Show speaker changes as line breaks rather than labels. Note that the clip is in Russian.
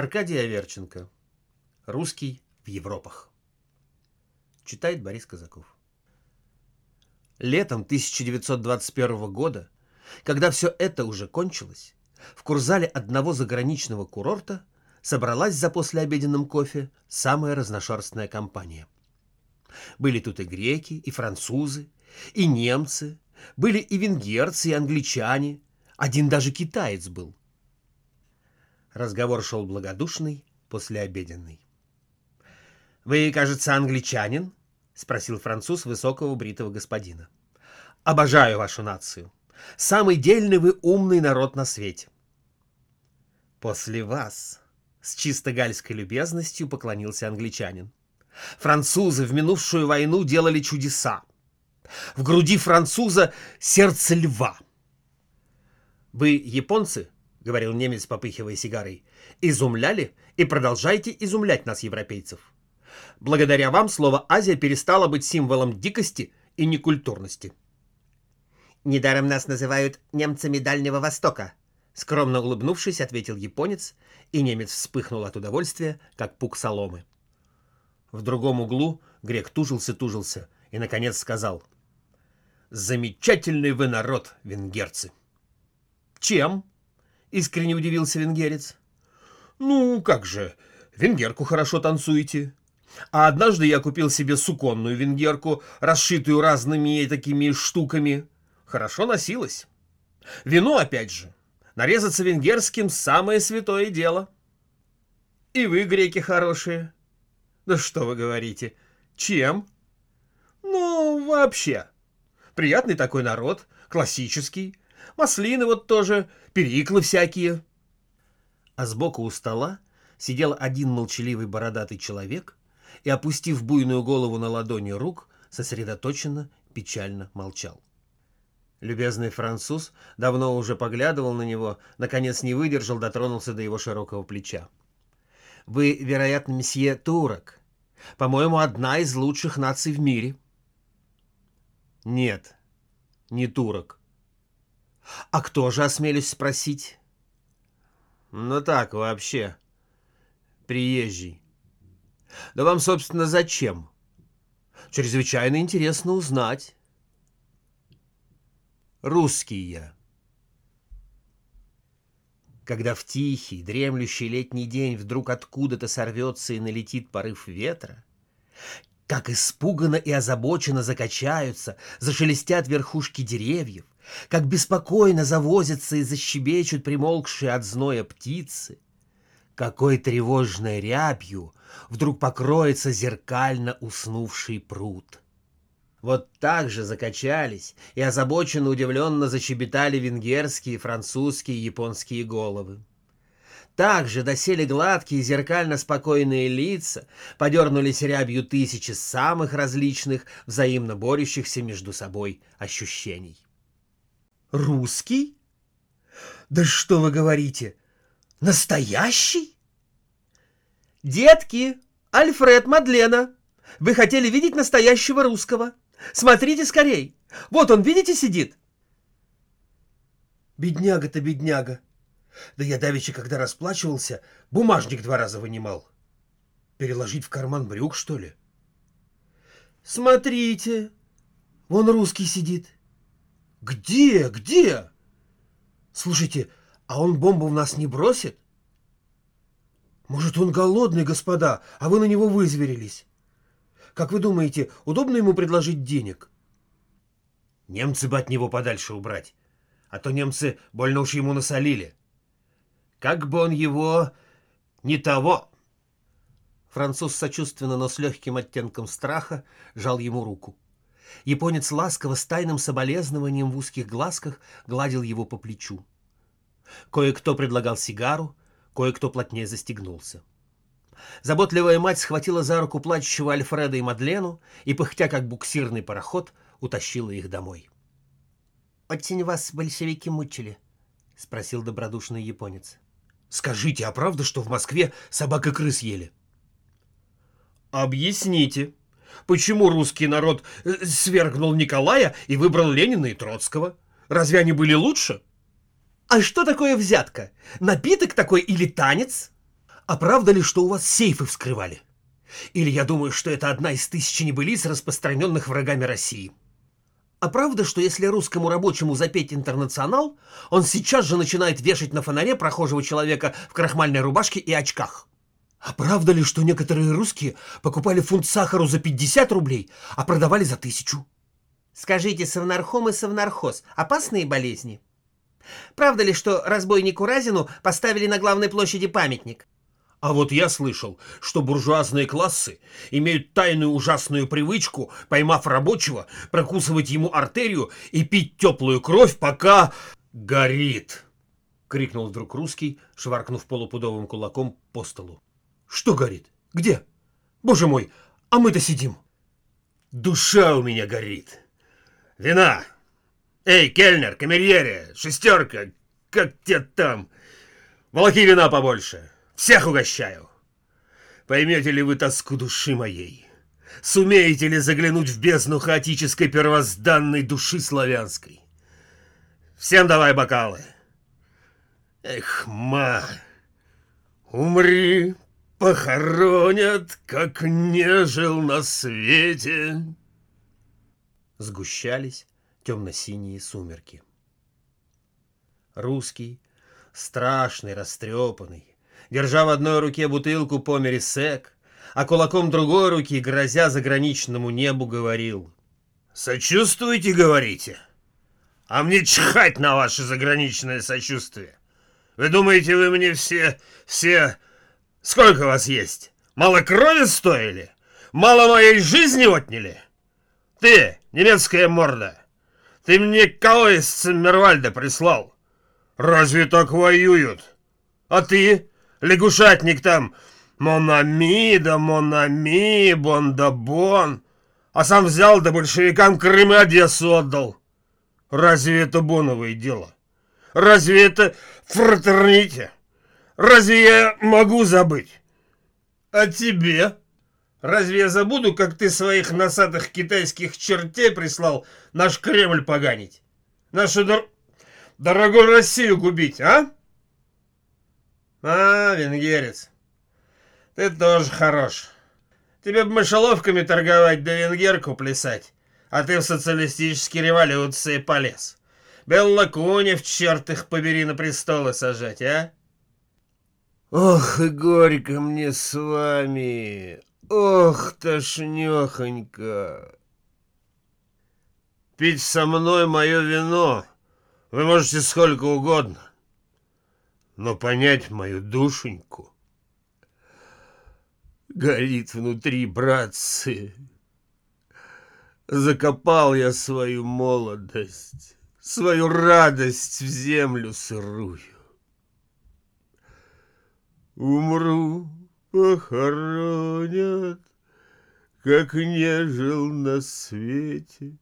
Аркадий Аверченко. Русский в Европах. Читает Борис Казаков. Летом 1921 года, когда все это уже кончилось, в курзале одного заграничного курорта собралась за послеобеденным кофе самая разношерстная компания. Были тут и греки, и французы, и немцы, были и венгерцы, и англичане, один даже китаец был. Разговор шел благодушный, послеобеденный. «Вы, кажется, англичанин?» — спросил француз высокого бритого господина. «Обожаю вашу нацию. Самый дельный вы умный народ на свете». «После вас», — с чисто гальской любезностью поклонился англичанин. «Французы в минувшую войну делали чудеса. В груди француза сердце льва». «Вы японцы?» — говорил немец, попыхивая сигарой. «Изумляли и продолжайте изумлять нас, европейцев. Благодаря вам слово «Азия» перестало быть символом дикости и некультурности». «Недаром нас называют немцами Дальнего Востока», — скромно улыбнувшись, ответил японец, и немец вспыхнул от удовольствия, как пук соломы. В другом углу грек тужился-тужился и, наконец, сказал «Замечательный вы народ, венгерцы!» «Чем?» — искренне удивился венгерец. «Ну, как же, венгерку хорошо танцуете. А однажды я купил себе суконную венгерку, расшитую разными такими штуками. Хорошо носилась. Вино, опять же. Нарезаться венгерским — самое святое дело. И вы, греки, хорошие. Да что вы говорите? Чем? Ну, вообще. Приятный такой народ, классический. Маслины вот тоже, периклы всякие. А сбоку у стола сидел один молчаливый бородатый человек и, опустив буйную голову на ладони рук, сосредоточенно, печально молчал. Любезный француз давно уже поглядывал на него, наконец не выдержал, дотронулся до его широкого плеча. «Вы, вероятно, месье Турок. По-моему, одна из лучших наций в мире». «Нет, не турок». «А кто же, осмелюсь спросить?» «Ну так, вообще. Приезжий». Да вам, собственно, зачем? Чрезвычайно интересно узнать. Русский я. Когда в тихий, дремлющий летний день вдруг откуда-то сорвется и налетит порыв ветра, как испуганно и озабоченно закачаются, зашелестят верхушки деревьев, как беспокойно завозятся и защебечут примолкшие от зноя птицы — какой тревожной рябью вдруг покроется зеркально уснувший пруд. Вот так же закачались и озабоченно удивленно защебетали венгерские, французские и японские головы. Так же досели гладкие зеркально спокойные лица, подернулись рябью тысячи самых различных, взаимно борющихся между собой ощущений. «Русский? Да что вы говорите? Настоящий? Детки, Альфред, Мадлена, вы хотели видеть настоящего русского? Смотрите скорей. Вот он, видите, сидит. Бедняга-то бедняга. Да я давеча, когда расплачивался, бумажник два раза вынимал. Переложить в карман брюк, что ли? Смотрите, вон русский сидит. Где, где? Слушайте, а он бомбу в нас не бросит? Может, он голодный, господа, а вы на него вызверились? Как вы думаете, удобно ему предложить денег? Немцы бы от него подальше убрать, а то немцы больно уж ему насолили. Как бы он его... не того... Француз сочувственно, но с легким оттенком страха жал ему руку. Японец ласково с тайным соболезнованием в узких глазках гладил его по плечу. Кое-кто предлагал сигару, кое-кто плотнее застегнулся. Заботливая мать схватила за руку плачущего Альфреда и Мадлену и, пыхтя как буксирный пароход, утащила их домой. «Очень вас большевики мучили?» — спросил добродушный японец. «Скажите, а правда, что в Москве собака крыс ели?» «Объясните, почему русский народ э, свергнул Николая и выбрал Ленина и Троцкого? Разве они были лучше?» А что такое взятка? Напиток такой или танец? А правда ли, что у вас сейфы вскрывали? Или я думаю, что это одна из тысячи небылиц, распространенных врагами России? А правда, что если русскому рабочему запеть «Интернационал», он сейчас же начинает вешать на фонаре прохожего человека в крахмальной рубашке и очках? А правда ли, что некоторые русские покупали фунт сахару за 50 рублей, а продавали за тысячу?
Скажите, совнархом и совнархоз – опасные болезни? Правда ли, что разбойнику Разину поставили на главной площади памятник?
А вот я слышал, что буржуазные классы имеют тайную ужасную привычку, поймав рабочего, прокусывать ему артерию и пить теплую кровь, пока горит. Крикнул вдруг русский, шваркнув полупудовым кулаком по столу. Что горит? Где? Боже мой, а мы-то сидим. Душа у меня горит. Вина! Эй, кельнер, камерьере, шестерка, как те там? Волоки вина побольше. Всех угощаю. Поймете ли вы тоску души моей? Сумеете ли заглянуть в бездну хаотической первозданной души славянской? Всем давай бокалы. Эх, ма, умри, похоронят, как не жил на свете. Сгущались темно-синие сумерки. Русский, страшный, растрепанный, держа в одной руке бутылку по сек, а кулаком другой руки, грозя заграничному небу, говорил. «Сочувствуете, говорите? А мне чхать на ваше заграничное сочувствие. Вы думаете, вы мне все, все... Сколько вас есть? Мало крови стоили? Мало моей жизни отняли? Ты, немецкая морда, ты мне кого из Циммервальда прислал? Разве так воюют? А ты, лягушатник там, Монами да Монами, Бон да Бон, а сам взял да большевикам Крым и Одессу отдал. Разве это боновое дело? Разве это фратерните? Разве я могу забыть? А тебе? Разве я забуду, как ты своих носатых китайских чертей прислал наш Кремль поганить? Нашу дор... дорогую Россию губить, а? А, венгерец, ты тоже хорош. Тебе бы мышеловками торговать да венгерку плясать, а ты в социалистические революции полез. Беллакунев, черт их побери, на престолы сажать, а? Ох, и горько мне с вами, Ох, тошнёхонько. Пить со мной мое вино вы можете сколько угодно, но понять мою душеньку горит внутри, братцы. Закопал я свою молодость, свою радость в землю сырую. Умру похоронят, как не жил на свете.